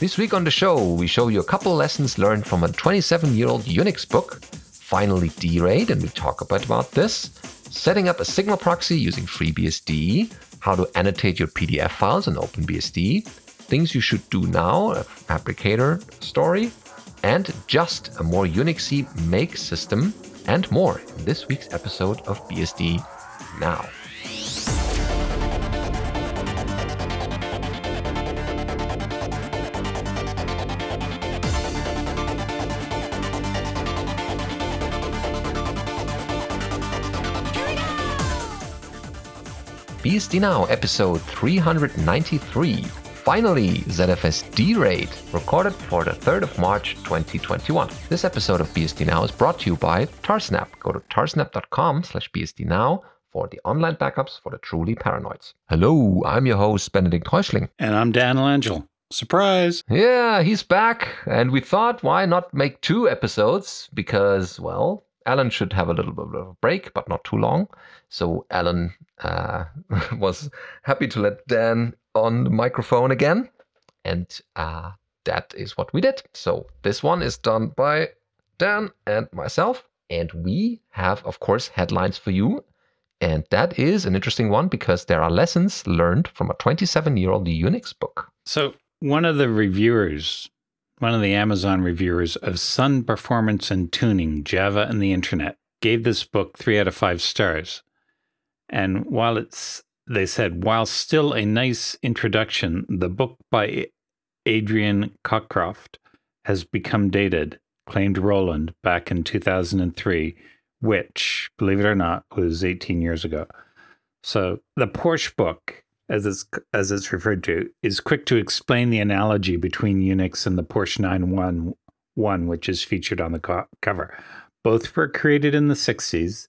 This week on the show, we show you a couple lessons learned from a 27 year old Unix book, finally D-RAID, and we talk a bit about this, setting up a signal proxy using FreeBSD, how to annotate your PDF files in OpenBSD, things you should do now, a Phabricator story, and just a more Unixy make system, and more in this week's episode of BSD Now. BSD Now, episode 393. Finally, ZFS D-RAID, recorded for the 3rd of March 2021. This episode of BSD Now is brought to you by Tarsnap. Go to tarsnap.com slash BSD Now for the online backups for the truly paranoids. Hello, I'm your host, Benedict Reuschling. And I'm Dan Langille. Surprise! Yeah, he's back, and we thought why not make two episodes because, well, Alan should have a little bit of a break, but not too long. So Alan uh, was happy to let Dan on the microphone again, and uh, that is what we did. So this one is done by Dan and myself, and we have, of course, headlines for you. And that is an interesting one because there are lessons learned from a 27 year old Unix book. So, one of the reviewers one of the Amazon reviewers of Sun Performance and Tuning, Java and the Internet, gave this book three out of five stars. And while it's, they said, while still a nice introduction, the book by Adrian Cockcroft has become dated, claimed Roland back in 2003, which, believe it or not, was 18 years ago. So the Porsche book as it's as it's referred to, is quick to explain the analogy between Unix and the Porsche 911, which is featured on the co- cover. Both were created in the 60s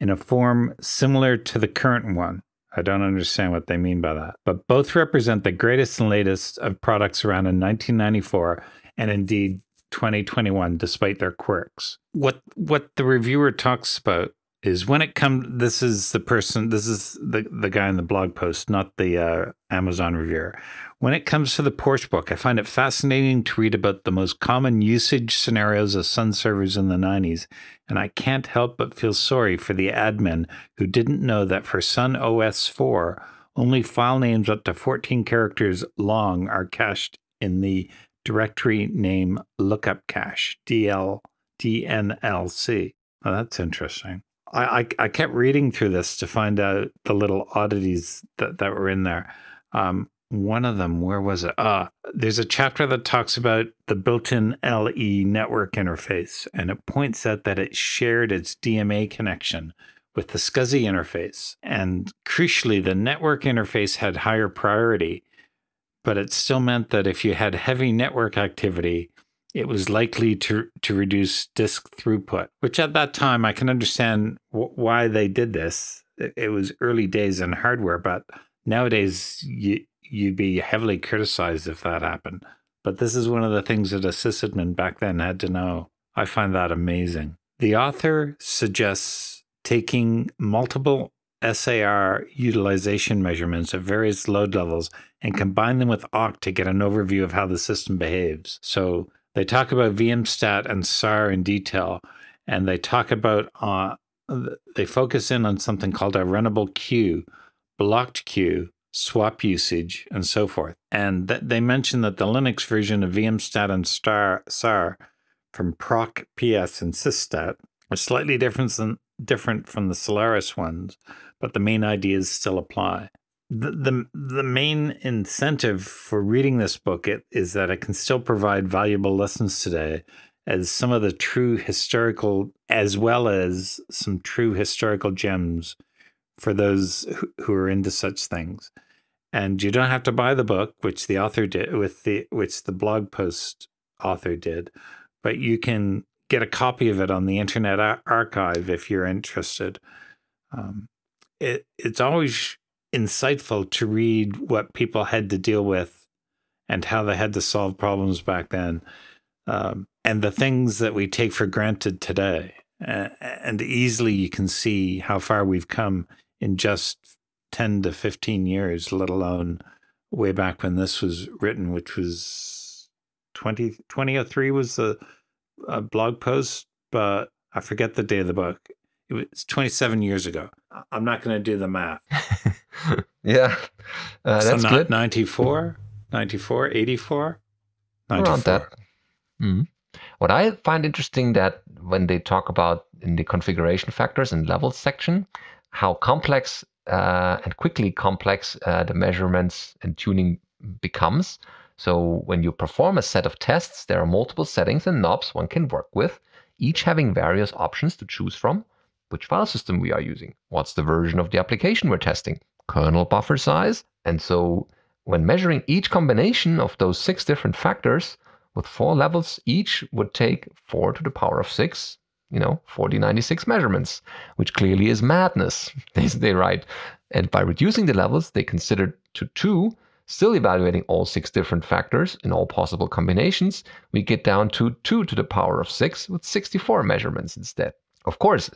in a form similar to the current one. I don't understand what they mean by that. But both represent the greatest and latest of products around in 1994 and indeed 2021 despite their quirks. What what the reviewer talks about is when it comes this is the person this is the the guy in the blog post not the uh, amazon reviewer. When it comes to the porsche book i find it fascinating to read about the most common usage scenarios of sun servers in the 90s and i can't help but feel sorry for the admin who didn't know that for sun os 4 only file names up to 14 characters long are cached in the directory name lookup cache dl dnlc oh, that's interesting I, I, I kept reading through this to find out the little oddities that, that were in there. Um, one of them, where was it? Uh, there's a chapter that talks about the built in LE network interface, and it points out that it shared its DMA connection with the SCSI interface. And crucially, the network interface had higher priority, but it still meant that if you had heavy network activity, it was likely to to reduce disk throughput, which at that time I can understand w- why they did this. It, it, was early days in hardware, but nowadays you you'd be heavily criticized if that happened. But this is one of the things that a sysadmin back then had to know. I find that amazing. The author suggests taking multiple SAR utilization measurements at various load levels and combine them with awk to get an overview of how the system behaves. So they talk about VMstat and SAR in detail, and they talk about uh, they focus in on something called a runnable queue, blocked queue, swap usage, and so forth. And th- they mention that the Linux version of VMstat and star, SAR from Proc PS and sysstat are slightly different than different from the Solaris ones, but the main ideas still apply the, the the main incentive for reading this book is that it can still provide valuable lessons today as some of the true historical as well as some true historical gems for those who, who are into such things. And you don't have to buy the book which the author did with the which the blog post author did but you can get a copy of it on the internet archive if you're interested. Um, it, it's always insightful to read what people had to deal with and how they had to solve problems back then um, and the things that we take for granted today and easily you can see how far we've come in just 10 to 15 years let alone way back when this was written which was 20, 2003 was the uh, blog post, but I forget the date of the book. It was 27 years ago. I'm not going to do the math. yeah, uh, so that's not good. 94, 94, 84, 94. Around that. Mhm. What I find interesting that when they talk about in the configuration factors and levels section, how complex uh, and quickly complex uh, the measurements and tuning becomes. So when you perform a set of tests, there are multiple settings and knobs one can work with, each having various options to choose from. Which file system we are using? What's the version of the application we're testing? Kernel buffer size? And so when measuring each combination of those six different factors, with four levels each would take 4 to the power of 6 you know 4096 measurements which clearly is madness they, they write and by reducing the levels they considered to 2 still evaluating all six different factors in all possible combinations we get down to 2 to the power of 6 with 64 measurements instead of course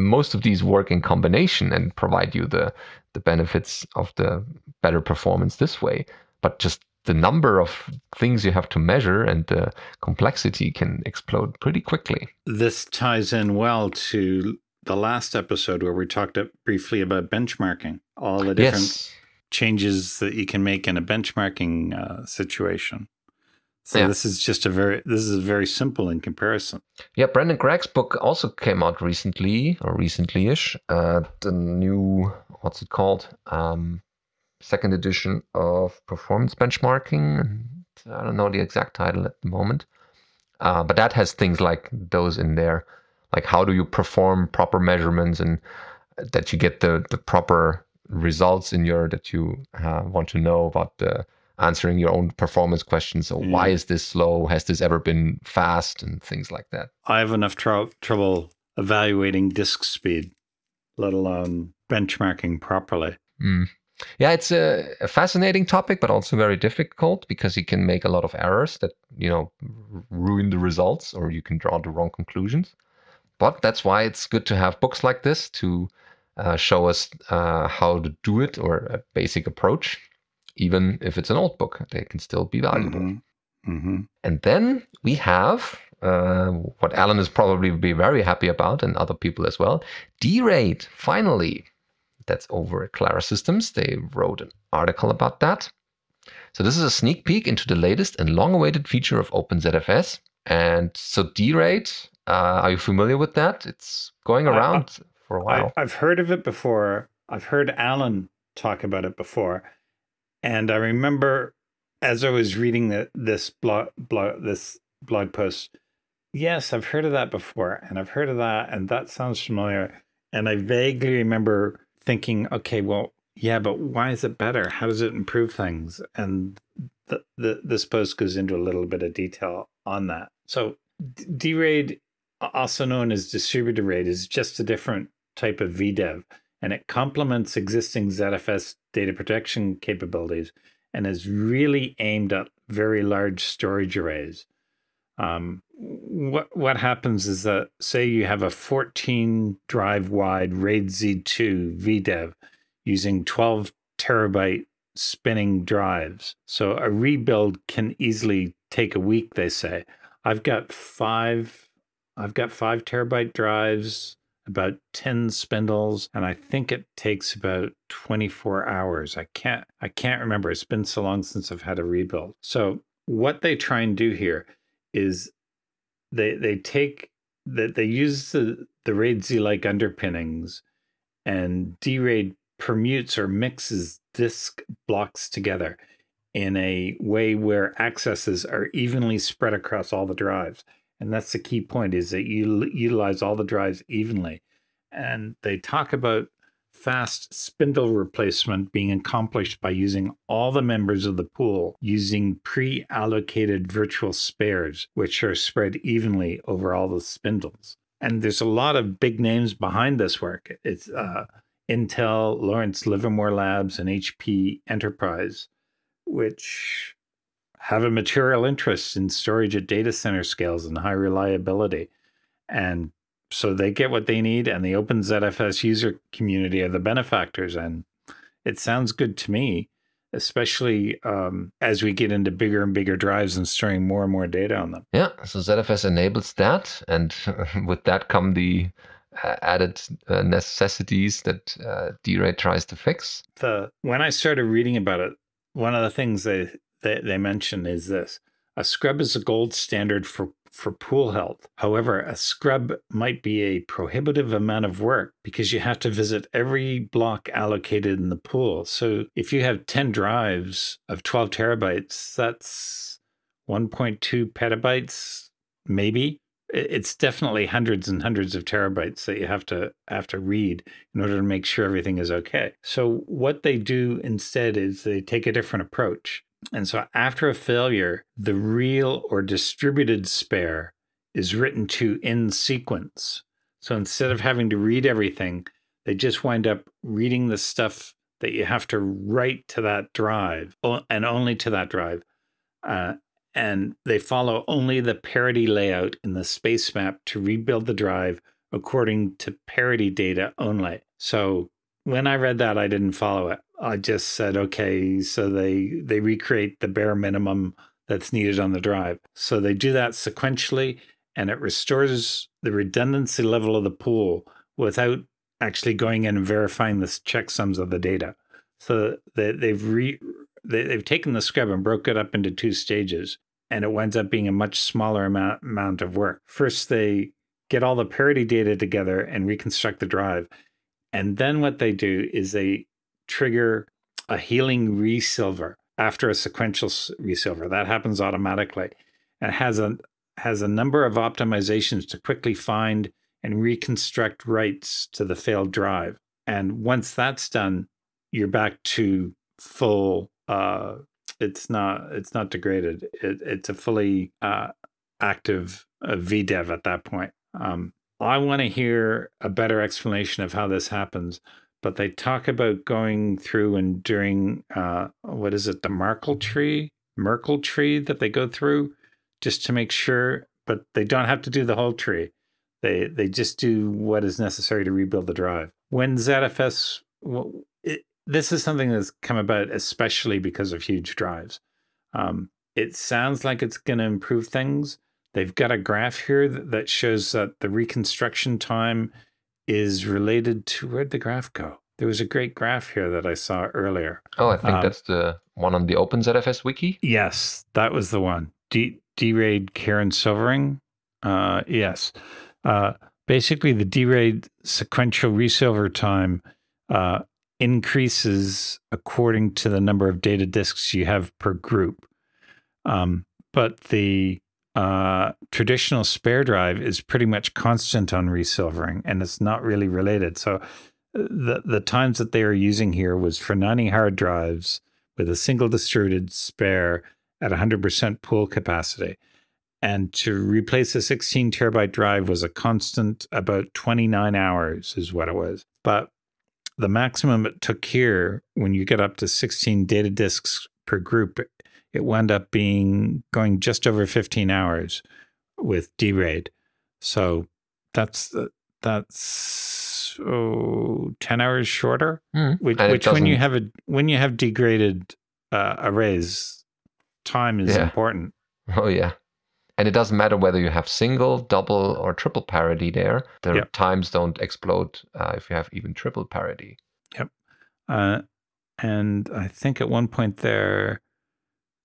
most of these work in combination and provide you the the benefits of the better performance this way but just the number of things you have to measure and the complexity can explode pretty quickly. This ties in well to the last episode where we talked briefly about benchmarking, all the different Yes. changes that you can make in a benchmarking uh, situation. So Yeah. this is just a very this is very simple in comparison. Yeah, Brendan Gregg's book also came out recently or recently-ish. Uh, the new what's it called? Um, second edition of performance benchmarking. And I don't know the exact title at the moment, uh, but that has things like those in there, like how do you perform proper measurements and that you get the the proper results in your that you uh, want to know about the answering your own performance questions. So why is this slow? Has this ever been fast? And things like that. I have enough trou- trouble evaluating disk speed, let alone benchmarking properly. Mm. Yeah, it's a, a fascinating topic, but also very difficult because you can make a lot of errors that you know ruin the results, or you can draw the wrong conclusions. But that's why it's good to have books like this to uh, show us uh, how to do it or a basic approach. Even if it's an old book, they can still be valuable. Mhm. Mhm. And then we have uh, what Alan is probably be very happy about, and other people as well. D-RAID, finally. That's over at Klara Systems. They wrote an article about that. So this is a sneak peek into the latest and long-awaited feature of OpenZFS. And so D-RAID, uh, are you familiar with that? It's going I- I- around for a while. I, I've heard of it before. I've heard Alan talk about it before, and I remember as I was reading the, this blog, blog this blog post. Yes, I've heard of that before, and I've heard of that, and that sounds familiar. And I vaguely remember thinking, okay, well, yeah, but why is it better? How does it improve things? And the, the this post goes into a little bit of detail on that. So D-RAID, also known as distributed RAID, is just a different type of VDEV, and it complements existing ZFS data protection capabilities and is really aimed at very large storage arrays. Um, what what happens is that say you have a 14 drive wide RAID Z2 VDEV using 12 terabyte spinning drives. So a rebuild can easily take a week, they say. I've got five I've got five terabyte drives, about 10 spindles, and I think it takes about 24 hours. I can't I can't remember. It's been so long since I've had a rebuild. So what they try and do here is they they take that they use the the RAID Z like underpinnings and D-RAID permutes or mixes disk blocks together in a way where accesses are evenly spread across all the drives. And that's the key point is that you utilize all the drives evenly. And they talk about fast spindle replacement being accomplished by using all the members of the pool using pre-allocated virtual spares, which are spread evenly over all the spindles. And there's a lot of big names behind this work. It's uh, Intel, Lawrence Livermore Labs, and HP Enterprise, which have a material interest in storage at data center scales and high reliability. And so they get what they need, and the open ZFS user community are the benefactors. And it sounds good to me. especially um, as we get into bigger and bigger drives and storing more and more data on them. Yeah, so ZFS enables that, and with that come the uh, added uh, necessities that uh, D-RAID tries to fix. The when I started reading about it, one of the things they they, they mention is this: a scrub is a gold standard for for pool health. However, a scrub might be a prohibitive amount of work because you have to visit every block allocated in the pool. So if you have 10 drives of 12 terabytes, that's 1.2 petabytes, maybe. It's definitely hundreds and hundreds of terabytes that you have to have to read in order to make sure everything is okay. So what they do instead is they take a different approach. And so after a failure, the real or distributed spare is written to in sequence. So instead of having to read everything, they just wind up reading the stuff that you have to write to that drive and only to that drive. Uh, and they follow only the parity layout in the space map to rebuild the drive according to parity data only. So when I read that, I didn't follow it. I just said, okay, so they they recreate the bare minimum that's needed on the drive. So they do that sequentially, and it restores the redundancy level of the pool without actually going in and verifying the checksums of the data. So they, they've re they, they've taken the scrub and broke it up into two stages, and it winds up being a much smaller amount amount of work. First, they get all the parity data together and reconstruct the drive. And then what they do is they trigger a healing resilver after a sequential resilver. That happens automatically and has a has a number of optimizations to quickly find and reconstruct writes to the failed drive. And once that's done, you're back to full. Uh, it's not it's not degraded. It, it's a fully uh, active uh, VDEV at that point. Um, I want to hear a better explanation of how this happens but they talk about going through and doing uh, what is it, the Merkle tree, Merkle tree that they go through just to make sure, but they don't have to do the whole tree. They they just do what is necessary to rebuild the drive. When ZFS, well, it, this is something that's come about especially because of huge drives. Um, it sounds like it's going to improve things. They've got a graph here that shows that the reconstruction time is related to where'd the graph go? There was a great graph here that I saw earlier. Oh, I think um, that's the one on the OpenZFS wiki. Yes, that was the one. D D-RAID Karen Silvering. Uh, yes. Uh, basically, the D-RAID sequential resilver time uh, increases according to the number of data disks you have per group. Um, but the uh, traditional spare drive is pretty much constant on resilvering and it's not really related. So uh, the the times that they are using here was for 90 hard drives with a single distributed spare at 100% pool capacity. And to replace a 16 terabyte drive was a constant about 29 hours, is what it was. But the maximum it took here, when you get up to 16 data disks per group, it wound up being going just over 15 hours with D-RAID. So that's uh, that's oh, 10 hours shorter, mm. which, which when you have a when you have degraded uh, arrays, time is yeah. important. Oh yeah. And it doesn't matter whether you have single, double, or triple parity there. The yep. times don't explode uh, if you have even triple parity. Yep. Uh, and I think at one point there,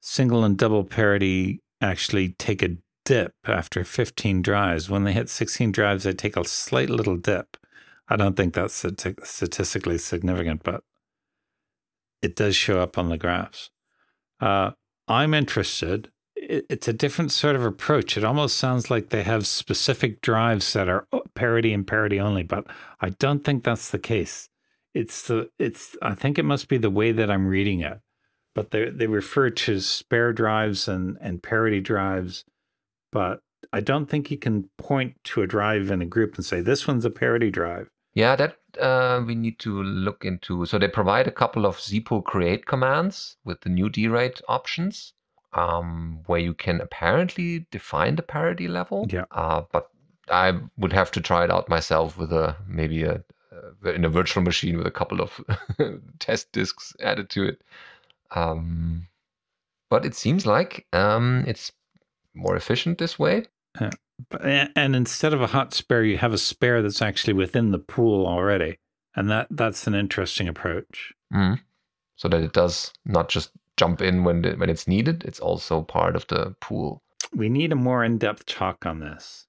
single and double parity actually take a dip after 15 drives. When they hit 16 drives, they take a slight little dip. I don't think that's statistically significant, but it does show up on the graphs. Uh, I'm interested. it's a different sort of approach. It almost sounds like they have specific drives that are parity and parity only, but I don't think that's the case. It's the it's. I think it must be the way that I'm reading it but they they refer to spare drives and and parity drives, but I don't think you can point to a drive in a group and say this one's a parity drive. Yeah, that uh, we need to look into. So they provide a couple of zpool create commands with the new D-RAID options, um, where you can apparently define the parity level. Yeah. Uh, but I would have to try it out myself with a maybe a, uh, in a virtual machine with a couple of test disks added to it. Um, but it seems like um, it's more efficient this way. But- And instead of a hot spare, you have a spare that's actually within the pool already, and that that's an interesting approach. Mm. So that it does not just jump in when the, when it's needed. It's also part of the pool. We need a more in-depth talk on this.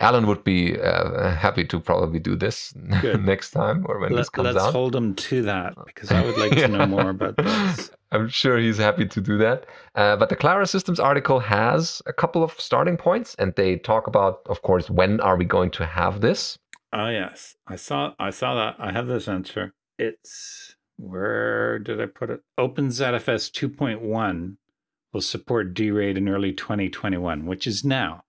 Alan would be uh, happy to probably do this next time or when this comes Let, us out. hold him to that because I would like to know more about this. I'm sure he's happy to do that. Uh, but the Klara Systems article has a couple of starting points, and they talk about, of course, when are we going to have this? Oh yes, I saw I saw that. I have this answer. It's where did I put it? OpenZFS 2.1 will support DRAID in early 2021, which is now.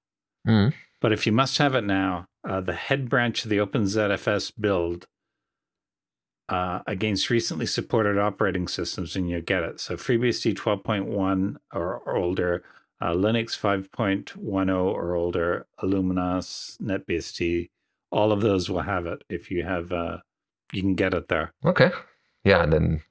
Mm. But if you must have it now, uh, the head branch of the OpenZFS build uh, against recently supported operating systems, and you get it. So FreeBSD 12.1 or older, uh, Linux 5.10 or older, illumos, NetBSD, all of those will have it if you have, uh, you can get it there. Okay. Yeah, and then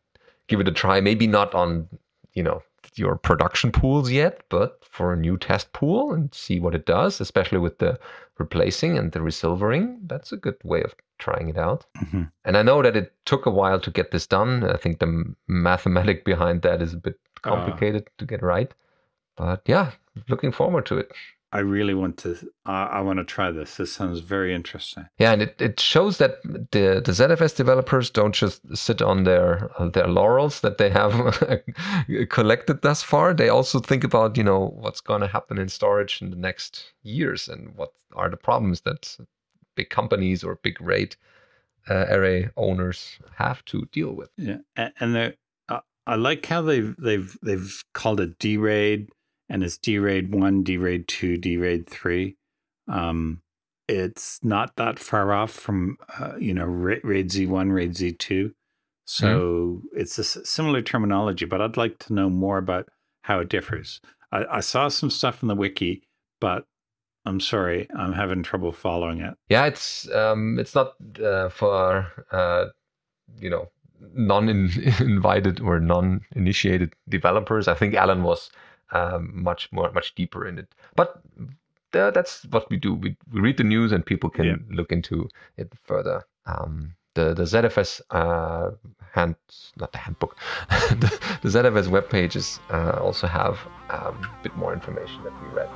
give it a try. Maybe not on, you know, your production pools yet, but for a new test pool and see what it does, especially with the replacing and the resilvering. That's a good way of trying it out. Mhm. And I know that it took a while to get this done. I think the m- mathematic behind that is a bit Uh. complicated to get right. But yeah, looking forward to it. I really want to, uh, I want to try this. This sounds very interesting. Yeah, and it, it shows that the the ZFS developers don't just sit on their their laurels that they have collected thus far. They also think about you know what's going to happen in storage in the next years and what are the problems that big companies or big rate uh, array owners have to deal with. Yeah, and, and uh, I like how they've they've they've called it D-RAID, and it's D-RAID one, D-RAID two, D-RAID three. Um, it's not that far off from uh, you know Ra- RAID Z one, RAID Z two. So it's a similar terminology, but I'd like to know more about how it differs. I, I saw some stuff in the wiki, but I'm sorry, I'm having trouble following it. Yeah, it's um, it's not uh, for uh, you know non-invited or non-initiated developers. I think Alan was um, much more much deeper in it, but that's what we do. We, we read the news and people can Yeah. look into it further. Um, the the ZFS uh, hand not the handbook, the, the ZFS web pages uh, also have um, a bit more information that we read.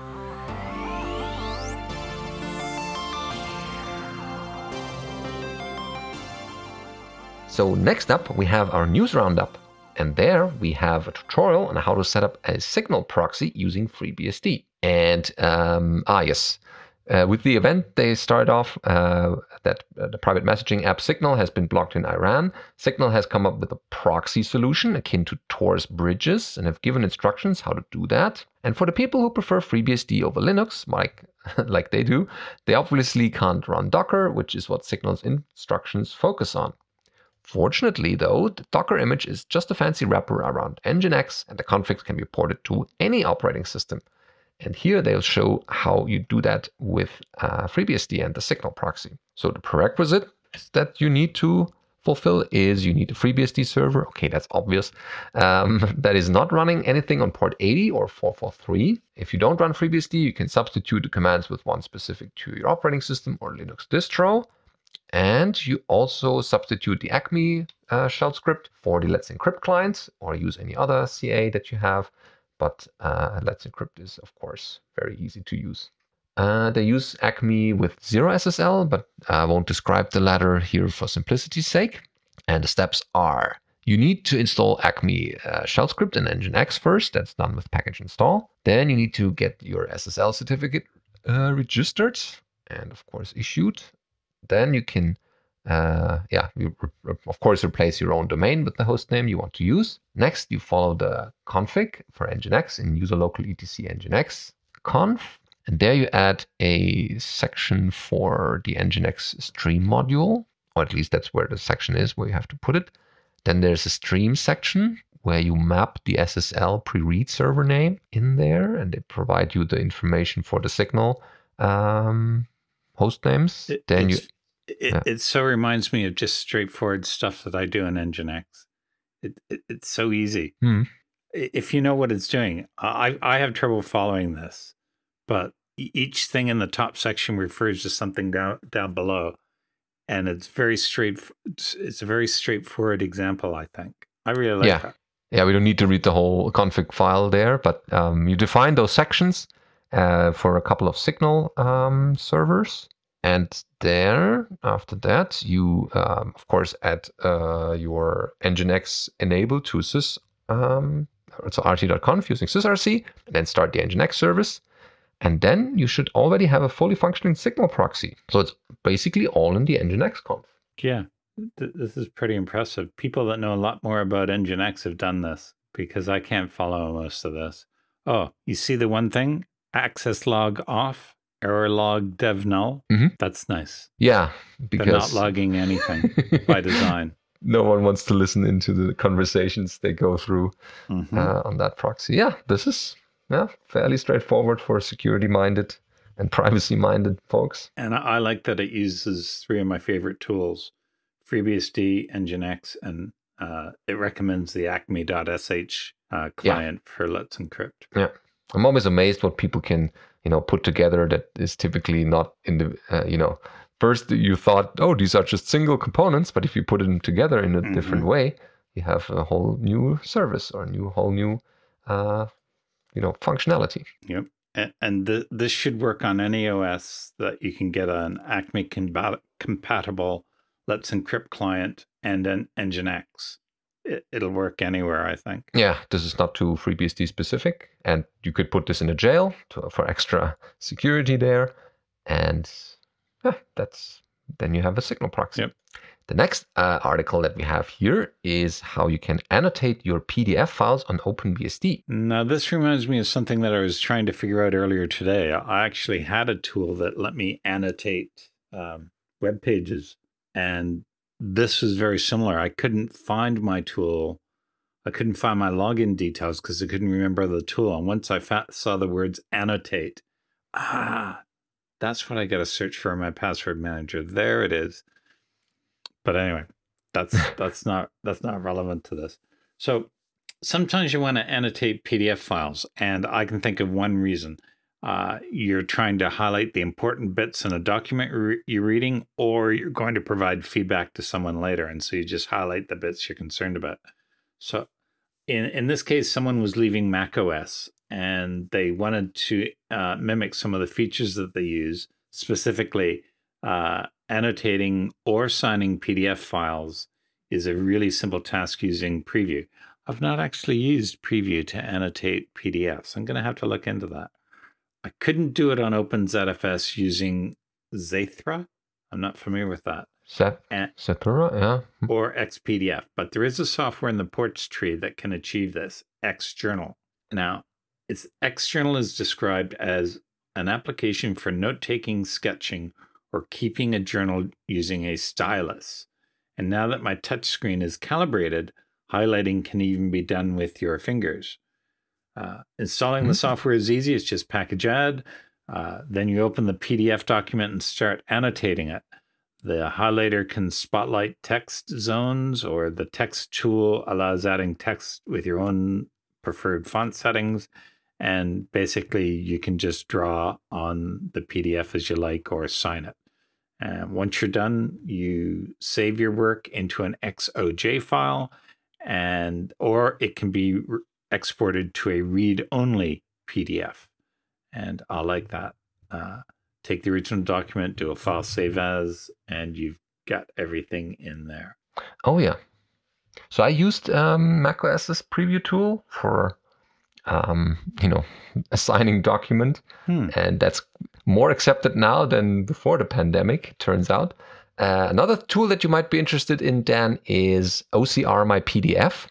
So next up, we have our news roundup. And there we have a tutorial on how to set up a signal proxy using FreeBSD. And um, ah yes, uh, with the event they start off uh, that uh, the private messaging app Signal has been blocked in Iran. Signal has come up with a proxy solution akin to Tor's bridges and have given instructions how to do that. And for the people who prefer FreeBSD over Linux, like like they do, they obviously can't run Docker, which is what Signal's instructions focus on. Fortunately, though, the Docker image is just a fancy wrapper around Nginx, and the configs can be ported to any operating system. And here they'll show how you do that with uh, FreeBSD and the Signal proxy. So the prerequisite that you need to fulfill is you need a FreeBSD server. Okay, that's obvious. Um, that is not running anything on port 80 or 443. If you don't run FreeBSD, you can substitute the commands with one specific to your operating system or Linux distro. And you also substitute the Acme uh, shell script for the Let's Encrypt client or use any other CA that you have. But uh, Let's Encrypt is, of course, very easy to use. Uh, they use Acme with zero SSL, but I won't describe the latter here for simplicity's sake. And the steps are you need to install Acme uh, shell script in Nginx first. That's done with package install. Then you need to get your SSL certificate uh, registered and, of course, issued then you can uh, yeah you re- of course replace your own domain with the host name you want to use. Next you follow the config for nginx in user local etc nginx conf and there you add a section for the nginx stream module or at least that's where the section is where you have to put it. Then there's a stream section where you map the ssl pre-read server name in there and they provide you the information for the signal um, host names It, then you it, yeah. it so reminds me of just straightforward stuff that I do in Nginx. It, it it's so easy. Hmm. if you know what it's doing, I I have trouble following this, but each thing in the top section refers to something down down below, and it's very straight. It's, it's a very straightforward example. I think I really like Yeah. that. Yeah, we don't need to read the whole config file there, but um, you define those sections uh, for a couple of Signal um, servers. And there, after that, you, um, of course, add uh, your Nginx enable to sys, um, so rc.conf using sysrc, and then start the Nginx service. And then you should already have a fully functioning Signal proxy. So it's basically all in the Nginx conf. Yeah, th- this is pretty impressive. People that know a lot more about Nginx have done this because I can't follow most of this. Oh, you see the one thing? Access log off, error log dev null. Mhm. That's nice. Yeah, They're not logging anything by design. no one wants to listen into the conversations they go through Mhm. uh, on that proxy. Yeah, this is yeah fairly straightforward for security-minded and privacy-minded folks. and I, like that it uses three of my favorite tools FreeBSD, Nginx, and uh, it recommends the acme.sh uh, client for Let's Encrypt. I'm always amazed what people can you know put together that is typically not in the uh, you know first you thought oh these are just single components, but if you put them together in a different Mhm. way, you have a whole new service or a new whole new uh, you know functionality. And, and th- this should work on any OS that you can get an Acme combat- compatible Let's Encrypt client and an Nginx. It, it'll work anywhere, I think. Yeah, this is not too FreeBSD specific, and you could put this in a jail to, for extra security there, and yeah, that's then you have a signal proxy. Yep. The next uh, article that we have here is how you can annotate your PDF files on OpenBSD. Now, this reminds me of something that I was trying to figure out earlier today. I actually had a tool that let me annotate um, web pages, and this was very similar. I couldn't find my tool. I couldn't find my login details because I couldn't remember the tool. And once I fa- saw the words annotate, ah, that's what I got to search for in my password manager. There it is. But anyway, that's that's not that's not relevant to this. So sometimes you want to annotate PDF files, and I can think of one reason. Uh, you're trying to highlight the important bits in a document re- you're reading, or you're going to provide feedback to someone later, and so you just highlight the bits you're concerned about. So, in in this case, someone was leaving Mac OS, and they wanted to uh, mimic some of the features that they use, specifically uh, annotating or signing PDF files is a really simple task using Preview. I've not actually used Preview to annotate PDFs. I'm going to have to look into that. I couldn't do it on OpenZFS using Zathura. I'm not familiar with that. Set, And, yeah. Hmm. or XPDF, but there is a software in the ports tree that can achieve this, Xjournal. Now, it's Xjournal is described as an application for note-taking, sketching, or keeping a journal using a stylus. And now that my touchscreen is calibrated, highlighting can even be done with your fingers. Uh, installing the Mhm. software is easy. It's just package add. Uh, then you open the PDF document and start annotating it. The highlighter can spotlight text zones, or the text tool allows adding text with your own preferred font settings. And basically, you can just draw on the PDF as you like or sign it. And once you're done, you save your work into an XOJ file, and or it can be exported to a read-only PDF. And I like that. Uh, take the original document, do a file save as, and you've got everything in there. Oh yeah. So I used um, macOS's preview tool for um, you know assigning document, Hmm. and that's more accepted now than before the pandemic. it Turns out. Uh, another tool that you might be interested in, Dan, is OCR My PDF.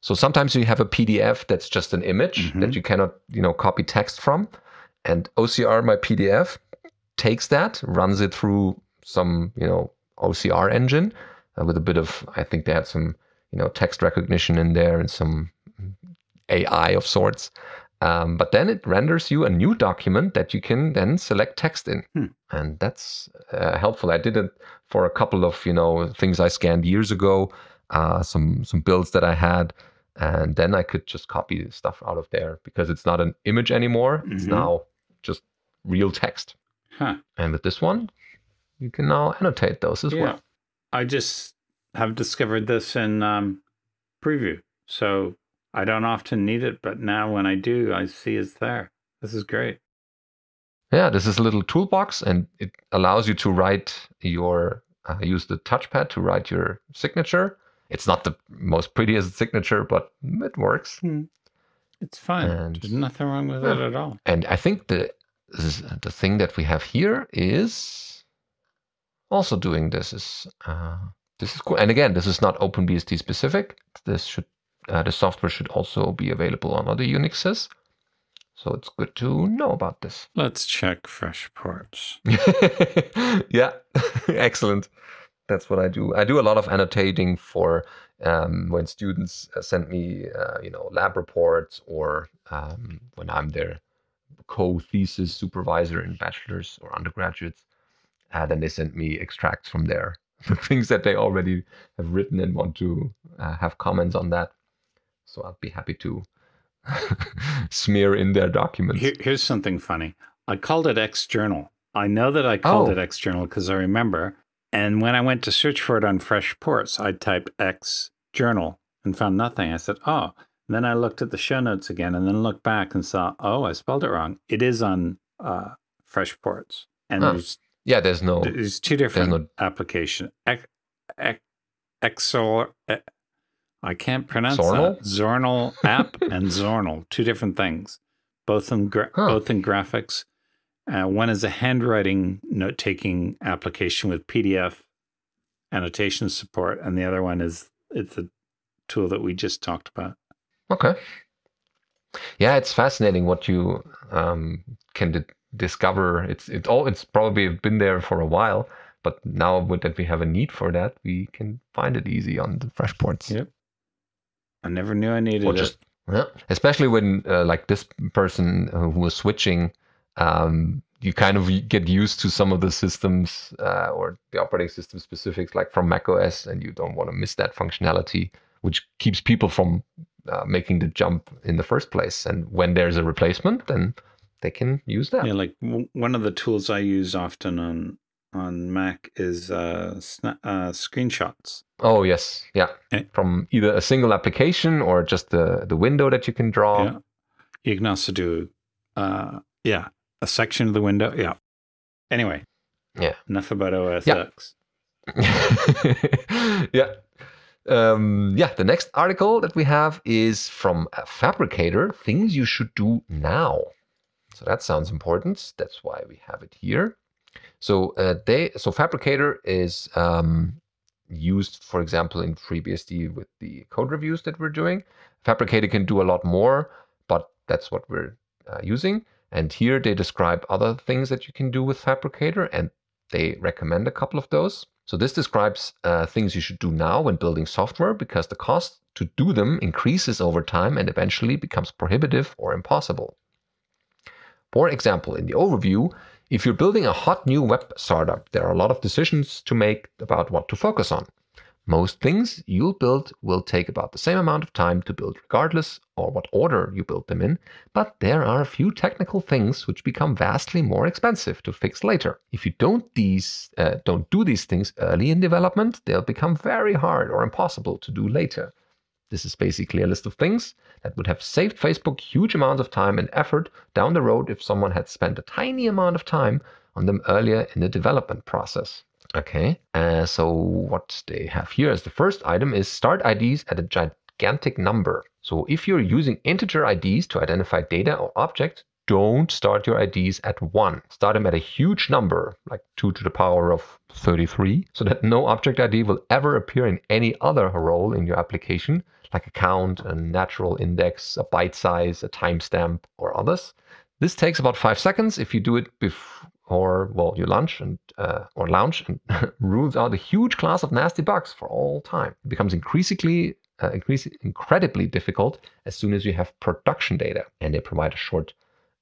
So sometimes you have a PDF that's just an image Mhm. that you cannot, you know, copy text from, and OCR My PDF takes that, runs it through some, you know, OCR engine uh, with a bit of, I think they had some, you know, text recognition in there and some AI of sorts. Um, but then it renders you a new document that you can then select text in, Hmm. and that's uh, helpful. I did it for a couple of you know things I scanned years ago, uh, some some builds that I had, And then I could just copy stuff out of there because it's not an image anymore. It's Mhm. now just real text. Huh. And with this one, you can now annotate those as Yeah. well. I just have discovered this in um, preview. So I don't often need it, but now when I do, I see it's there. This is great. Yeah, this is a little toolbox and it allows you to write your, uh, use the touchpad to write your signature. It's not the most prettiest signature, but it works. It's fine. And- There's nothing wrong with Yeah. it at all. And I think the the thing that we have here is also doing this is uh, this is cool. And again, this is not OpenBSD specific. This should uh, the software should also be available on other Unixes. So it's good to know about this. Let's check fresh ports. yeah, excellent. That's what I do. I do a lot of annotating for um, when students uh, send me, uh, you know, lab reports or um, when I'm their co-thesis supervisor in bachelor's or undergraduates. Uh, then they send me extracts from there, the things that they already have written and want to uh, have comments on that. So I'll be happy to smear in their documents. Here, here's something funny. I called it X Journal. I know that I called Oh. it X Journal because I remember. And when I went to search for it on Fresh Ports, I typed X Journal and found nothing. I said, oh. And then I looked at the show notes again and then looked back and saw, oh, I spelled it wrong. It is on uh, Fresh Ports. And Huh. there's, Yeah, there's no. there's two different no- application. X, X, Xor, I can't pronounce Zornal? that. Zornal app and Zornal, two different things, both in gra- Huh. both in graphics. Uh, one is a handwriting note taking application with PDF annotation support, and the other one is it's a tool that we just talked about. Okay. Yeah, it's fascinating what you um, can di- discover. It's it all. It's probably been there for a while, but now that we have a need for that, we can find it easy on the fresh ports. Yep. I never knew I needed Or it. yeah. especially when uh, like this person who was switching, um, you kind of get used to some of the systems uh, or the operating system specifics, like from macOS, and you don't want to miss that functionality, which keeps people from uh, making the jump in the first place. And when there's a replacement, then they can use that. Yeah, like w- one of the tools I use often on on Mac is uh, sna- uh, screenshots. Oh yes, yeah, Eh. from either a single application or just the the window that you can draw. Yeah. You can also do, uh, yeah, a section of the window. Yeah. Anyway. Yeah. Enough about OS Yeah. X. yeah. Um, yeah, the next article that we have is from a Phabricator Things You Should Do Now. So that sounds important. That's why we have it here. So uh, they so Phabricator is um, used, for example, in FreeBSD with the code reviews that we're doing. Phabricator can do a lot more, but that's what we're uh, using. And here they describe other things that you can do with Phabricator, and they recommend a couple of those. So this describes uh, things you should do now when building software because the cost to do them increases over time and eventually becomes prohibitive or impossible. For example, in the overview, if you're building a hot new web startup, there are a lot of decisions to make about what to focus on. Most things you'll build will take about the same amount of time to build regardless or what order you build them in, but there are a few technical things which become vastly more expensive to fix later. If you don't these uh, don't do these things early in development, they'll become very hard or impossible to do later. This is basically a list of things that would have saved Facebook huge amounts of time and effort down the road if someone had spent a tiny amount of time on them earlier in the development process. Okay, uh, so what they have here as the first item is start IDs at a gigantic number. So if you're using integer IDs to identify data or objects, don't start your IDs at 1. Start them at a huge number, like 2 to the power of 33, so that no object ID will ever appear in any other role in your application, like a count, a natural index, a byte size, a timestamp, or others. This takes about 5 seconds if you do it before, well, you launch and uh, or launch and rules out a huge class of nasty bugs for all time. It becomes increasingly uh, incredibly difficult as soon as you have production data. And they provide a short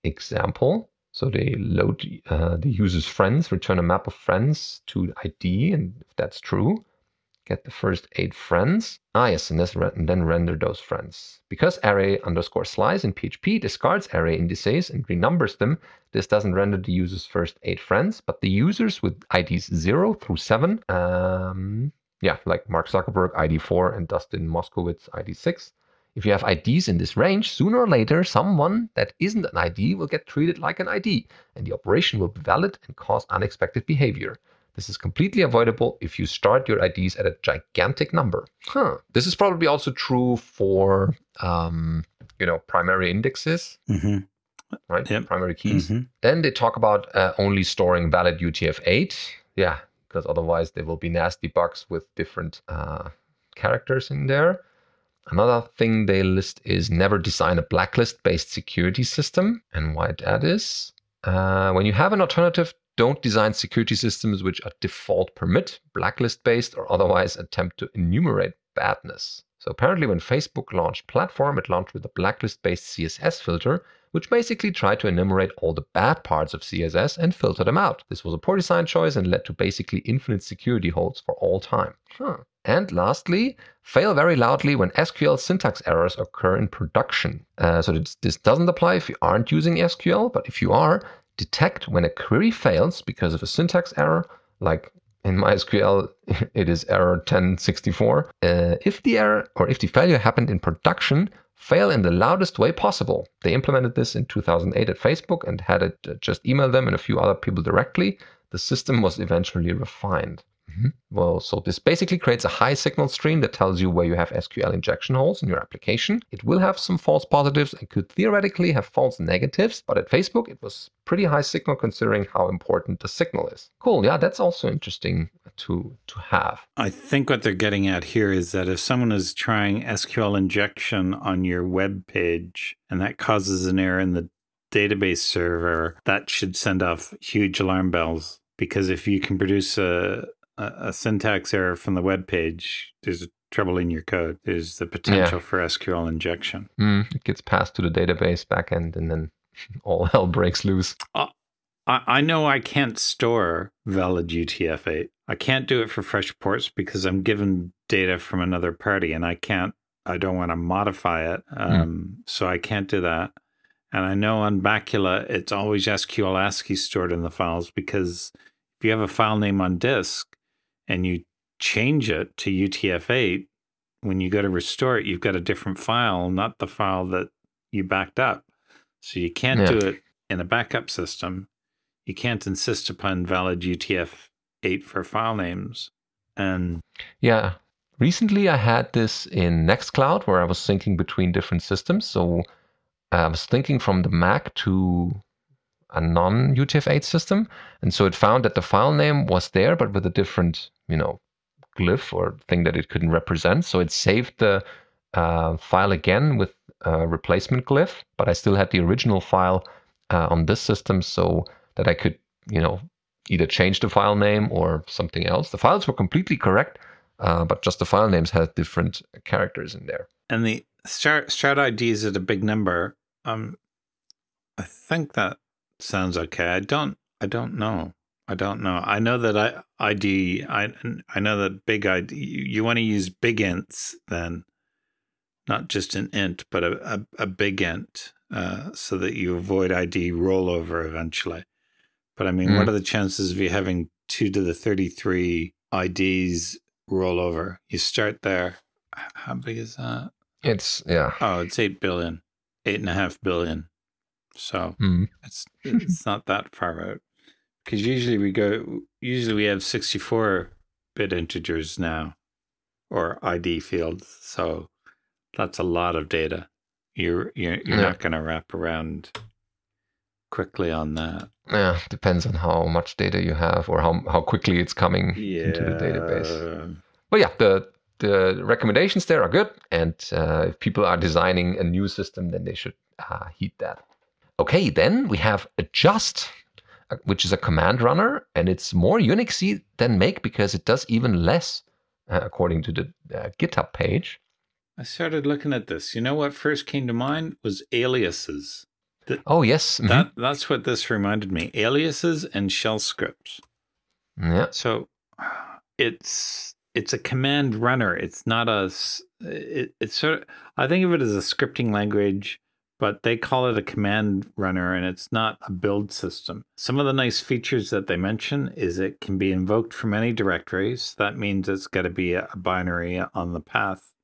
example. So they load uh, the user's friends, return a map of friends to ID, and if that's true, get the first eight friends. Ah, yes, and, this re- and then render those friends. Because array underscore slice in PHP discards array indices and renumbers them, this doesn't render the user's first eight friends, but the users with IDs 0 through 7, um, yeah, like Mark Zuckerberg, ID 4, and Dustin Moskovitz, ID 6. If you have IDs in this range, sooner or later, someone that isn't an ID will get treated like an ID, and the operation will be valid and cause unexpected behavior. This is completely avoidable if you start your IDs at a gigantic number. Huh. This is probably also true for, um, you know, primary indexes, hmm right? Yep. Primary keys. hmm Then they talk about uh, only storing valid UTF-8. Yeah, because otherwise there will be nasty bugs with different uh, characters in there. Another thing they list is never design a blacklist-based security system, and why that is. Uh, when you have an alternative, don't design security systems which are default permit, blacklist-based, or otherwise attempt to enumerate badness. So apparently, when Facebook launched Platform, it launched with a blacklist-based CSS filter, which basically tried to enumerate all the bad parts of CSS and filter them out. This was a poor design choice and led to basically infinite security holes for all time. Huh. And lastly, fail very loudly when SQL syntax errors occur in production. Uh, so this, this doesn't apply if you aren't using SQL, but if you are, detect when a query fails because of a syntax error, like in MySQL, it is error 1064. Uh, if the error or if the failure happened in production, fail in the loudest way possible. They implemented this in 2008 at Facebook and had it uh, just email them and a few other people directly. The system was eventually refined. Mm-hmm. Well, so this basically creates a high signal stream that tells you where you have SQL injection holes in your application. It will have some false positives and could theoretically have false negatives, but at Facebook it was pretty high signal considering how important the signal is. Cool, yeah, that's also interesting to to have. I think what they're getting at here is that if someone is trying SQL injection on your web page and that causes an error in the database server, that should send off huge alarm bells. Because if you can produce a, a, a syntax error from the web page, there's trouble in your code. There's the potential for SQL injection. Mm, it gets passed to the database backend and then all hell breaks loose. I, I know I can't store valid UTF-8. I can't do it for FreshPorts because I'm given data from another party and I can't, I don't want to modify it. Um, So I can't do that. And I know on Bacula, it's always SQL ASCII stored in the files because if you have a file name on disk and you change it to UTF-8, when you go to restore it, you've got a different file, not the file that you backed up. So you can't Yeah. do it in a backup system. You can't insist upon valid UTF-8 for file names. And Yeah. Recently, I had this in Nextcloud where I was syncing between different systems. So uh, I was thinking from the Mac to a non UTF-8 system, and so it found that the file name was there, but with a different, you know, glyph or thing that it couldn't represent. So it saved the uh, file again with a replacement glyph, but I still had the original file uh, on this system, so that I could, you know, either change the file name or something else. The files were completely correct, uh, but just the file names had different characters in there. and the start ID is at a big number. Um, I think that sounds okay. I don't. I don't know. I don't know. I know that I ID. I I know that big ID. You, want to use big ints then, not just an int, but a a, a big int, uh, so that you avoid ID rollover eventually. But I mean, what Mm. are the chances of you having two to the thirty-three IDs rollover? You start there. How big is that? It's yeah. Oh, it's eight billion, eight and a half billion. So Mm. it's it's not that far out. Because usually we go, usually we have sixty-four bit integers now, or ID fields. So that's a lot of data. You're you're you're Yeah. not going to wrap around quickly on that. Yeah, depends on how much data you have or how how quickly it's coming Yeah. into the database. But yeah, the the recommendations there are good, and uh, if people are designing a new system, then they should uh, heed that. Okay, then we have adjust, uh, which is a command runner, and it's more Unixy than make because it does even less, uh, according to the uh, GitHub page. I started looking at this. You know what first came to mind was aliases. Oh yes, mhm. That that's what this reminded me. Aliases and shell scripts. yeah, So it's it's a command runner. It's not a. It, it's sort of. I think of it as a scripting language, but they call it a command runner, and it's not a build system. Some of the nice features that they mention is it can be invoked from any directories. That means it's got to be a binary on the path.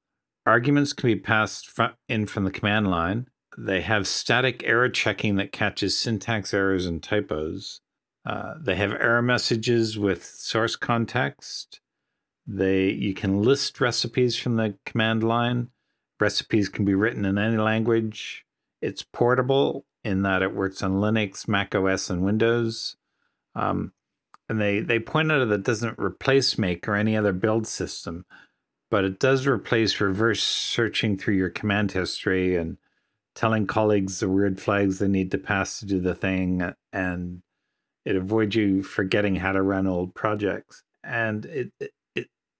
Arguments can be passed in from the command line. They have static error checking that catches syntax errors and typos. Uh, they have error messages with source context. They you can list recipes from the command line. Recipes can be written in any language. It's portable in that it works on Linux, Mac OS, and Windows. Um, and they they point out that it doesn't replace Make or any other build system, but it does replace reverse searching through your command history and telling colleagues the weird flags they need to pass to do the thing, and it avoids you forgetting how to run old projects. And it, it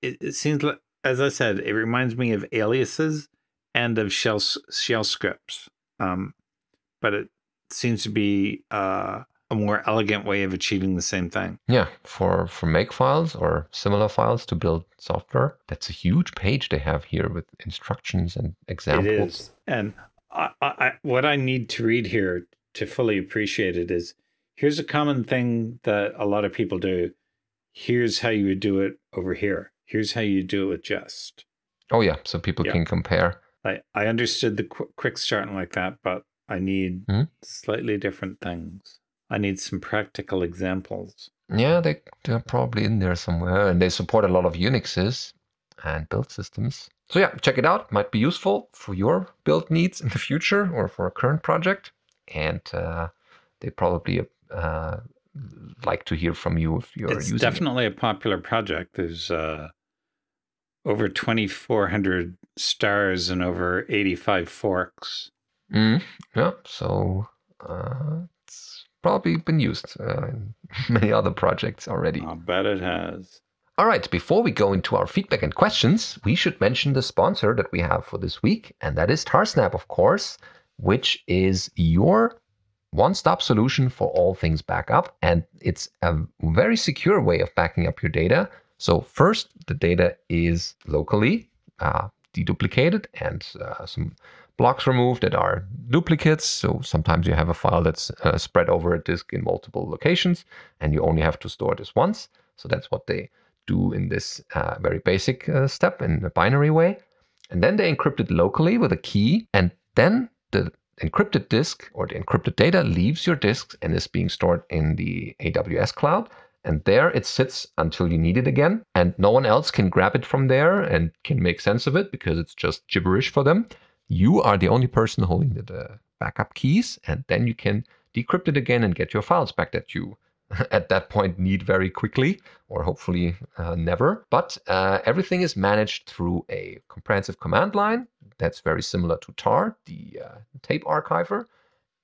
it, it seems like, as I said, it reminds me of aliases and of shell shell scripts. Um, but it seems to be uh, a more elegant way of achieving the same thing. Yeah, for for make files or similar files to build software, that's a huge page they have here with instructions and examples. It is, and I, I, what I need to read here to fully appreciate it is here's a common thing that a lot of people do. Here's how you would do it over here here's how you do it with just. Oh yeah, so people yeah. can compare. I I understood the qu- quick start like that, but I need mm-hmm. slightly different things. I need some practical examples. Yeah, they they're probably in there somewhere, and they support a lot of Unixes and build systems. So yeah, check it out. Might be useful for your build needs in the future or for a current project. And uh, they probably uh, like to hear from you if you're. It's definitely it. a popular project. There's uh, over 2,400 stars and over 85 forks. Mm, yeah, so uh, it's probably been used uh, in many other projects already. I bet it has. All right, before we go into our feedback and questions, we should mention the sponsor that we have for this week, and that is Tarsnap, of course, which is your one stop solution for all things backup. And it's a very secure way of backing up your data so first, the data is locally uh, deduplicated and uh, some blocks removed that are duplicates. So sometimes you have a file that's uh, spread over a disk in multiple locations and you only have to store this once. So that's what they do in this uh, very basic uh, step in a binary way. And then they encrypt it locally with a key. And then the encrypted disk or the encrypted data leaves your disk and is being stored in the AWS cloud. And there it sits until you need it again. And no one else can grab it from there and can make sense of it because it's just gibberish for them. You are the only person holding the, the backup keys. And then you can decrypt it again and get your files back that you at that point need very quickly or hopefully uh, never. But uh, everything is managed through a comprehensive command line that's very similar to tar, the uh, tape archiver.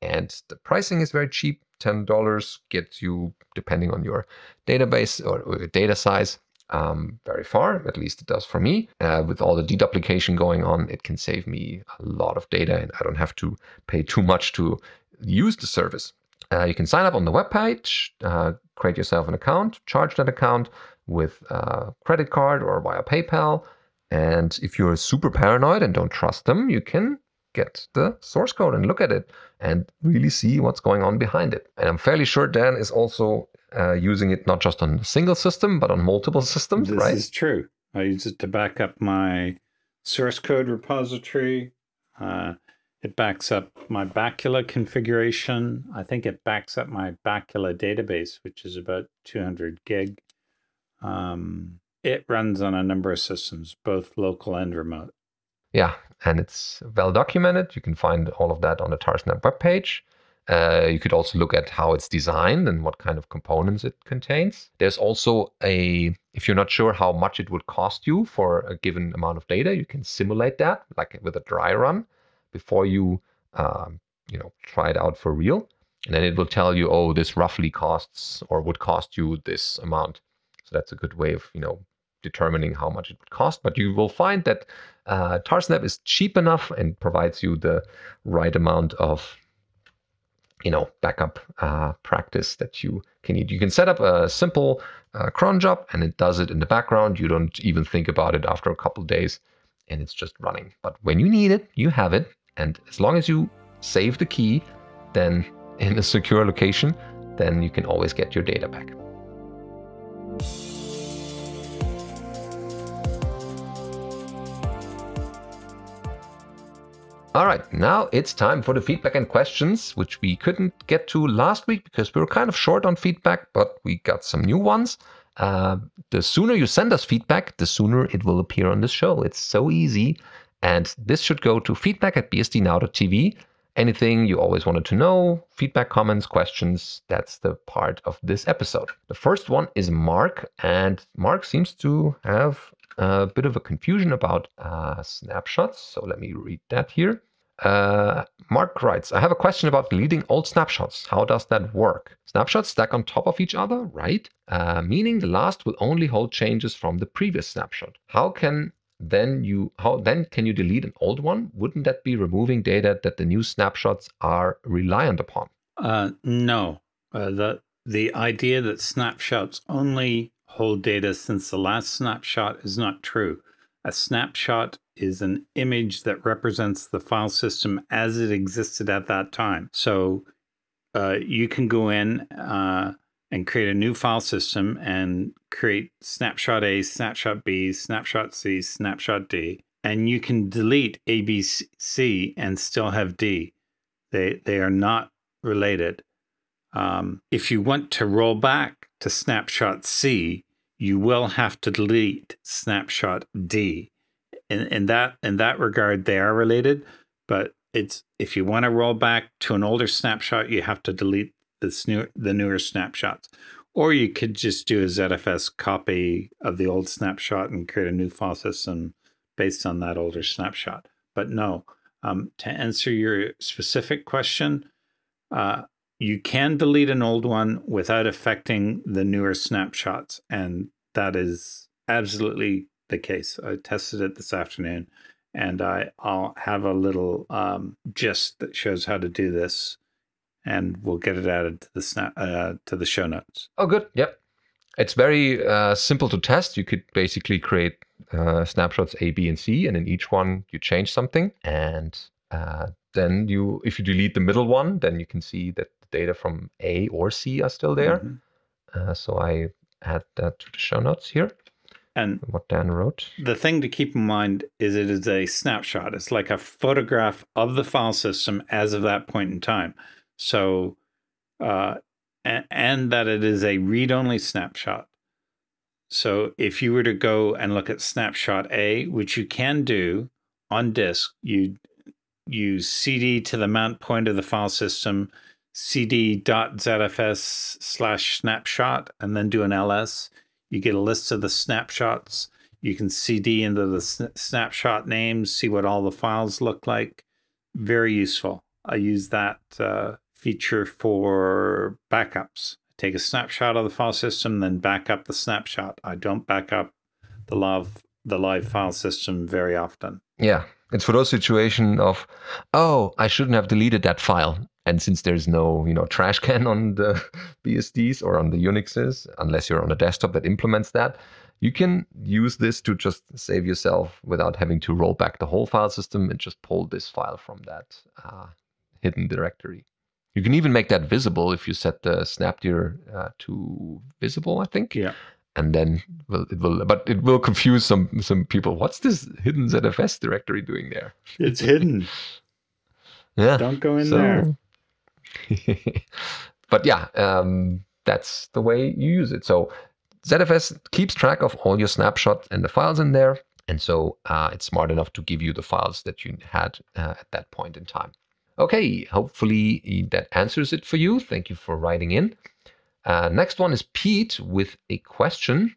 And the pricing is very cheap $10 gets you, depending on your database or, data size, um, very far. At least it does for me. Uh, with all the deduplication going on, it can save me a lot of data and I don't have to pay too much to use the service. Uh, you can sign up on the webpage, uh, create yourself an account, charge that account with a credit card or via PayPal. And if you're super paranoid and don't trust them, you can get the source code and look at it and really see what's going on behind it. And I'm fairly sure Dan is also uh, using it not just on a single system, but on multiple systems, this right? This is true. I use it to back up my source code repository. Uh, it backs up my Bacula configuration. I think it backs up my Bacula database, which is about 200 gig. Um, it runs on a number of systems, both local and remote. Yeah, and it's well documented. You can find all of that on the Tarsnap webpage. Uh, you could also look at how it's designed and what kind of components it contains. There's also a, if you're not sure how much it would cost you for a given amount of data, you can simulate that like with a dry run before you, um, you know, try it out for real. And then it will tell you, oh, this roughly costs or would cost you this amount. So that's a good way of, you know, determining how much it would cost. But you will find that uh, Tarsnap is cheap enough and provides you the right amount of you know backup uh, practice that you can need. You can set up a simple uh, cron job and it does it in the background. You don't even think about it after a couple days and it's just running. But when you need it, you have it. And as long as you save the key, then in a secure location, then you can always get your data back. All right, now it's time for the feedback and questions, which we couldn't get to last week because we were kind of short on feedback, but we got some new ones. Uh, the sooner you send us feedback, the sooner it will appear on the show. It's so easy. And this should go to feedback at bsdnow.tv. Anything you always wanted to know, feedback, comments, questions, that's the part of this episode. The first one is Mark, and Mark seems to have a bit of a confusion about uh, snapshots. So let me read that here. Uh, Mark writes, I have a question about deleting old snapshots. How does that work? Snapshots stack on top of each other, right? Uh, meaning the last will only hold changes from the previous snapshot. How can then you how then can you delete an old one? Wouldn't that be removing data that the new snapshots are reliant upon? Uh, no. Uh, the the idea that snapshots only hold data since the last snapshot is not true. A snapshot is an image that represents the file system as it existed at that time. So uh, you can go in uh, and create a new file system and create snapshot A, snapshot B, snapshot C, snapshot D, and you can delete A, B, C and still have D. They they are not related. Um, if you want to roll back to snapshot C, you will have to delete snapshot D. In, in that in that regard, they are related, but it's if you want to roll back to an older snapshot, you have to delete this new the newer snapshots. Or you could just do a ZFS copy of the old snapshot and create a new file system based on that older snapshot. But no, um, to answer your specific question, uh, you can delete an old one without affecting the newer snapshots. And that is absolutely the case. I tested it this afternoon and I, I'll have a little um, gist that shows how to do this and we'll get it added to the snap uh, to the show notes. Oh, good. Yep. It's very uh, simple to test. You could basically create uh, snapshots A, B, and C, and in each one you change something, and uh, then you, if you delete the middle one, then you can see that data from A or C are still there. Mm-hmm. Uh, so I add that to the show notes here. And what Dan wrote. The thing to keep in mind is it is a snapshot. It's like a photograph of the file system as of that point in time. So, uh, and, and that it is a read only snapshot. So, if you were to go and look at snapshot A, which you can do on disk, you use cd to the mount point of the file system cd.zfs slash snapshot and then do an ls. You get a list of the snapshots. You can cd into the snapshot names, see what all the files look like. Very useful. I use that uh, feature for backups. Take a snapshot of the file system, then back up the snapshot. I don't back up the live the live file system very often. Yeah, it's for those situation of, oh, I shouldn't have deleted that file. And since there's no, you know, trash can on the BSDs or on the Unixes, unless you're on a desktop that implements that, you can use this to just save yourself without having to roll back the whole file system and just pull this file from that uh, hidden directory. You can even make that visible if you set the snapdir uh, to visible, I think. Yeah. And then well, it will, but it will confuse some some people. What's this hidden ZFS directory doing there? It's hidden. yeah. Don't go in so, there. but yeah, um, that's the way you use it. So ZFS keeps track of all your snapshots and the files in there. And so uh, it's smart enough to give you the files that you had uh, at that point in time. Okay, hopefully that answers it for you. Thank you for writing in. Uh, next one is Pete with a question.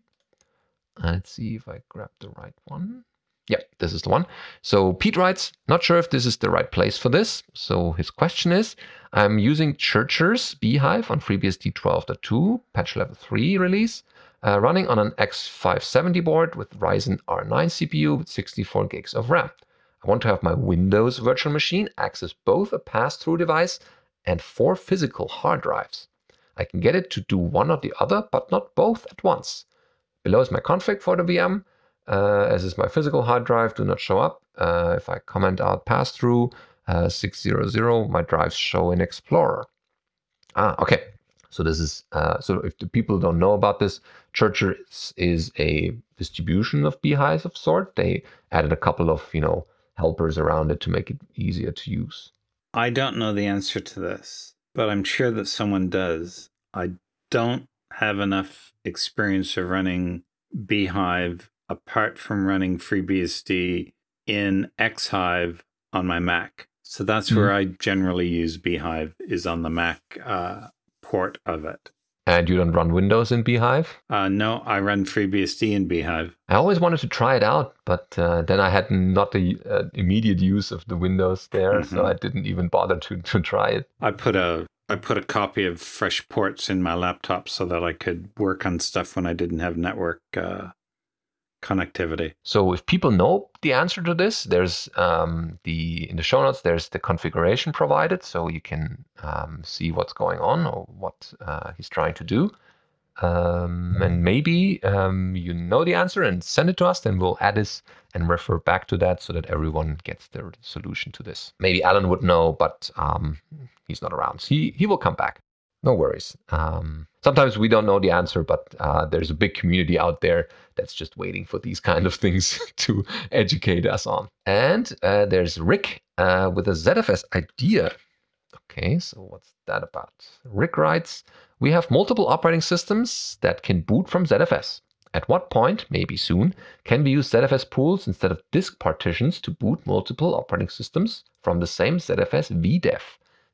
Let's see if I grab the right one. Yeah, this is the one. So Pete writes, not sure if this is the right place for this. So his question is, I'm using Churcher's bhyve on FreeBSD 12.2 patch level 3 release, uh, running on an X570 board with Ryzen R9 CPU with 64 gigs of RAM. I want to have my Windows virtual machine access both a pass-through device and four physical hard drives. I can get it to do one or the other, but not both at once. Below is my config for the VM, uh, as is my physical hard drive, do not show up. Uh, if I comment out pass through uh, 600, my drives show in Explorer. Ah, okay. So this is uh, so if the people don't know about this, Churcher is, is a distribution of bhyve of sort. They added a couple of you know helpers around it to make it easier to use. I don't know the answer to this, but I'm sure that someone does. I don't have enough experience of running bhyve apart from running FreeBSD in xhyve on my Mac. So that's mm-hmm. where I generally use bhyve is on the Mac uh, port of it. And you don't run Windows in bhyve? Uh, no, I run FreeBSD in bhyve. I always wanted to try it out, but uh, then I had not the uh, immediate use of the Windows there, mm-hmm. so I didn't even bother to, to try it. I put a I put a copy of Fresh Ports in my laptop so that I could work on stuff when I didn't have network uh, connectivity. So if people know the answer to this, there's um, the in the show notes there's the configuration provided, so you can um, see what's going on or what uh, he's trying to do. Um, and maybe um, you know the answer and send it to us, then we'll add this and refer back to that so that everyone gets their solution to this. Maybe Alan would know, but um, he's not around. He he will come back. No worries. Um, sometimes we don't know the answer, but uh, there's a big community out there that's just waiting for these kind of things to educate us on. And uh, there's Rick uh, with a ZFS idea. Okay, so what's that about? Rick writes We have multiple operating systems that can boot from ZFS. At what point, maybe soon, can we use ZFS pools instead of disk partitions to boot multiple operating systems from the same ZFS vdev?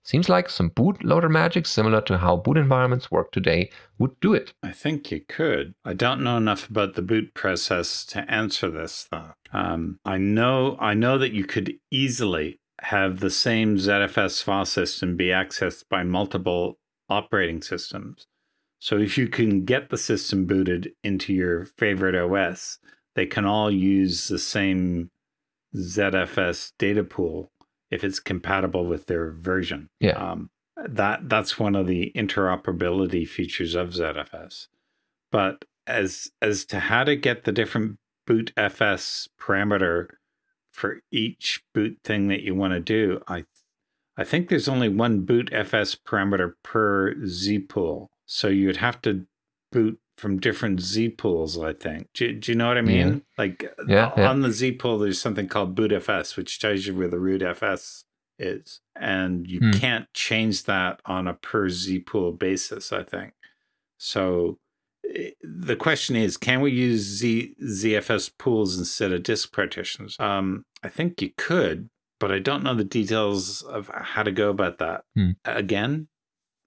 Seems like some bootloader magic, similar to how boot environments work today, would do it. I think you could. I don't know enough about the boot process to answer this, though. Um, I know I know that you could easily have the same ZFS file system be accessed by multiple operating systems. So if you can get the system booted into your favorite OS, they can all use the same ZFS data pool if it's compatible with their version. Yeah. Um, that that's one of the interoperability features of ZFS. But as as to how to get the different boot FS parameter for each boot thing that you want to do, I I think there's only one boot FS parameter per Z pool. So you'd have to boot from different Z pools, I think. Do, do you know what I mean? Yeah. Like yeah, on the Z pool, there's something called bootfs, which tells you where the root FS is. And you hmm. can't change that on a per Z pool basis, I think. So eh, the question is, can we use Z, ZFS pools instead of disk partitions? Um, I think you could, but I don't know the details of how to go about that. Hmm. Again,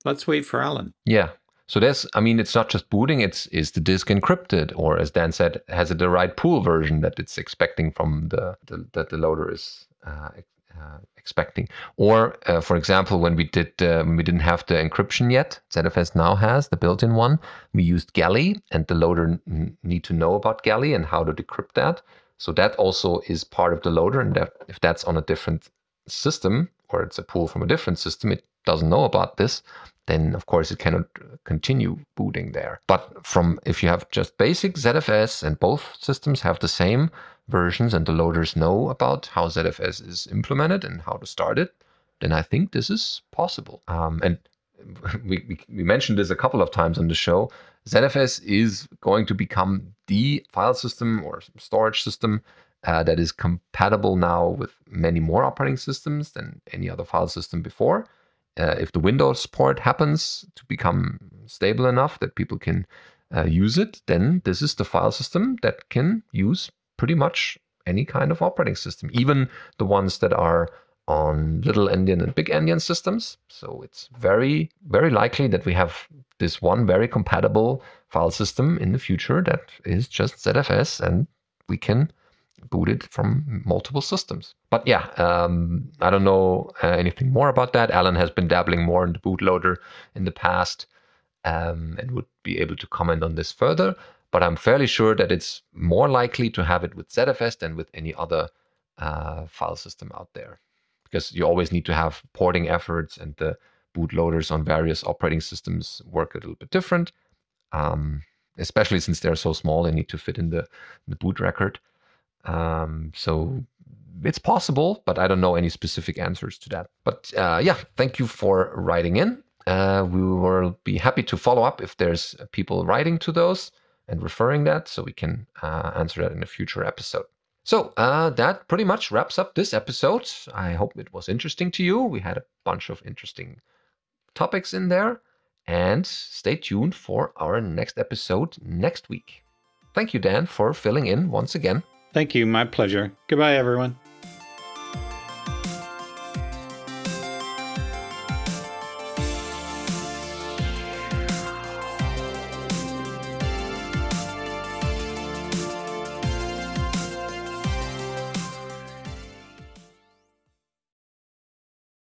let's wait for Alan. Yeah, so there's, I mean, it's not just booting, it's is the disk encrypted, or as Dan said, has it the right pool version that it's expecting from the, the that the loader is uh, uh, expecting? Or, uh, for example, when we did uh, when we didn't have the encryption yet, ZFS now has the built-in one. We used GELI, and the loader n- need to know about GELI and how to decrypt that. So that also is part of the loader, and that if that's on a different system or it's a pool from a different system, it doesn't know about this then of course it cannot continue booting there. But from if you have just basic ZFS and both systems have the same versions and the loaders know about how ZFS is implemented and how to start it, then I think this is possible. Um, and we, we, we mentioned this a couple of times on the show. ZFS is going to become the file system or storage system uh, that is compatible now with many more operating systems than any other file system before uh, if the Windows port happens to become stable enough that people can uh, use it, then this is the file system that can use pretty much any kind of operating system, even the ones that are on little endian and big endian systems. So it's very, very likely that we have this one very compatible file system in the future that is just ZFS and we can booted from multiple systems. But yeah, um, I don't know uh, anything more about that. Alan has been dabbling more in the bootloader in the past um, and would be able to comment on this further. But I'm fairly sure that it's more likely to have it with ZFS than with any other uh, file system out there because you always need to have porting efforts and the bootloaders on various operating systems work a little bit different. Um, especially since they're so small, they need to fit in the, the boot record. Um, so it's possible, but I don't know any specific answers to that. But uh, yeah, thank you for writing in. Uh, we will be happy to follow up if there's people writing to those and referring that, so we can uh, answer that in a future episode. So uh, that pretty much wraps up this episode. I hope it was interesting to you. We had a bunch of interesting topics in there. And stay tuned for our next episode next week. Thank you, Dan, for filling in once again. Thank you. My pleasure. Goodbye, everyone.